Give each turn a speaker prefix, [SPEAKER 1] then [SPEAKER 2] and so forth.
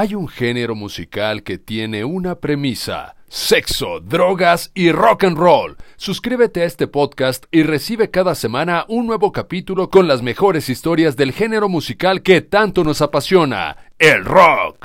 [SPEAKER 1] Hay un género musical que tiene una premisa. Sexo, drogas y rock and roll. Suscríbete a este podcast y recibe cada semana un nuevo capítulo con las mejores historias del género musical que tanto nos apasiona, el rock.